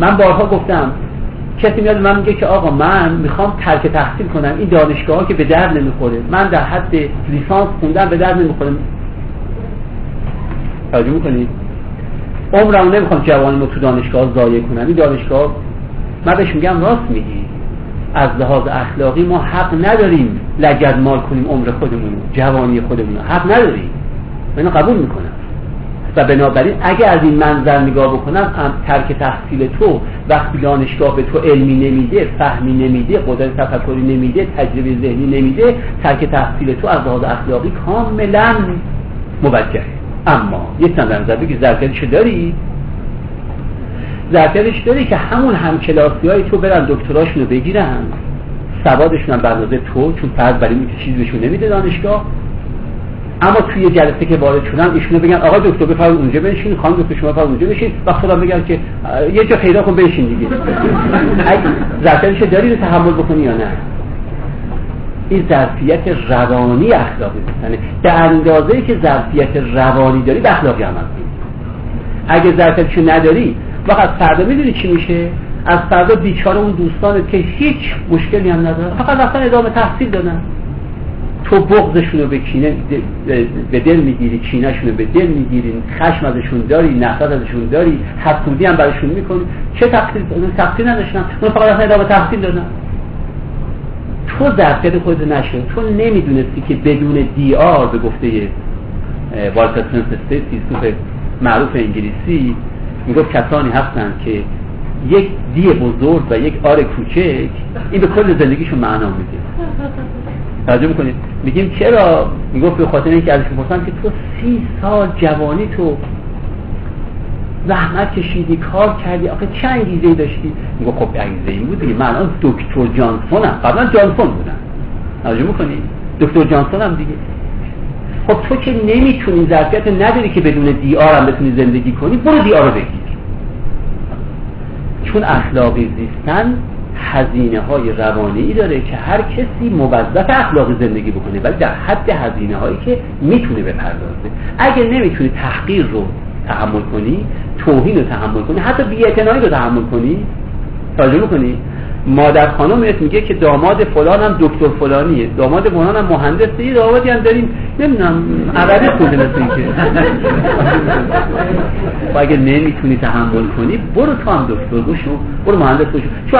من بارها گفتم کسی میاد من میگه که آقا من می‌خوام ترک تحصیل کنم این دانشگاه ها که به درد نمی‌خوره. من در حد لیسانس خوندم به درد نمی‌خوره. توجه می‌کنید عمرم نمی‌خوام جوانی رو تو دانشگاه ضایع کنم. این دانشگاه من بهش میگم راست میگی. از لحاظ اخلاقی ما حق نداریم لگد مال کنیم عمر خودمون جوانی خودمون حق نداریم. من قبول می‌کنم. و بنابراین اگه از این منظر نگاه بکنم ترک تحصیل تو وقتی دانشگاه به تو علمی نمیده فهمی نمیده قدرت تفکری نمیده تجربه ذهنی نمیده ترک تحصیل تو از لحاظ اخلاقی کاملا موجهه اما یه چند نظر ظرفیتشو داری؟ ظرفیتش داری که همون همکلاسی های تو برن دکتراشونو بگیرن. سوادشون هم تو چون فرض برای این چیزی بهشون نمیده دانشگاه اما توی جلسه که وارد شدن ایشونو بگن آقا دکتر بفرمایید اونجا بنشین خانم دکتر شما بفرمایید اونجا بشین و خدا بگن که یه جا پیدا کن بنشین دیگه. ظرفیتش داری رو تحمل بکنی یا نه؟ این ظرفیت روانی اخلاقی یعنی به اندازه که ظرفیت روانی داری به اخلاقی عمل اگه ظرفیتشو نداری وقت فردا می‌دونی چی میشه؟ از فردا بیچاره اون دوستانت که هیچ مشکلی هم ندارن. فقط رفتن ادامه تحصیل دادن. تو بغضشون رو به کینه به دل می‌گیری کینهشون رو به دل می‌گیری خشم ازشون داری نفرت ازشون داری حسودی هم براشون می‌کنی چه تقصیر؟ تقصیر نداشتن. اون فقط رفتن ادامه تحصیل دادن. تو ظرفیت خودت نشد تو نمی‌دونستی که بدون دی آر به گفته والتر فرانسیس فیلسوف معروف انگلیسی می‌گفت کسانی هستند که یک دی بزرگ و یک آر کوچک این به کل زندگیشون معنا میده. توجه می‌کنید میگیم چرا؟ می‌گفت به خاطر اینکه ازش می‌پرسن که تو سی سال جوانی تو زحمت کشیدی کار کردی آخه چه انگیزه داشتی؟ میگه خب انگیزه این بود دیگه. من الان دکتر جانسونم. قبلا جانسون بودم. توجه می‌کنید دکتر جانسون هم دیگه. خب تو که نمی‌تونی ظرفیت نداری که بدون دی آر هم بتونی زندگی کنی برو دی رو بگیر. چون اخلاقی زیستن هزینه های روانی داره که هر کسی موظف اخلاقی زندگی بکنه ولی در حد هزینه هایی که می‌تونه بپردازه. اگر نمی‌تونی تحقیر رو تحمل کنی توهین رو تحمل کنی حتی بی‌اعتنایی رو تحمل کنی توجه کنی مادر خانم میگه که داماد فلان هم دکتر فلانیه داماد فلان هم مهندسه یه دامادی هم داریم. نمی‌دونم عقبی خونده مثل این که و اگه نمی‌تونی تحمل کنی برو تو هم دکتر بشو برو مهندس بشو.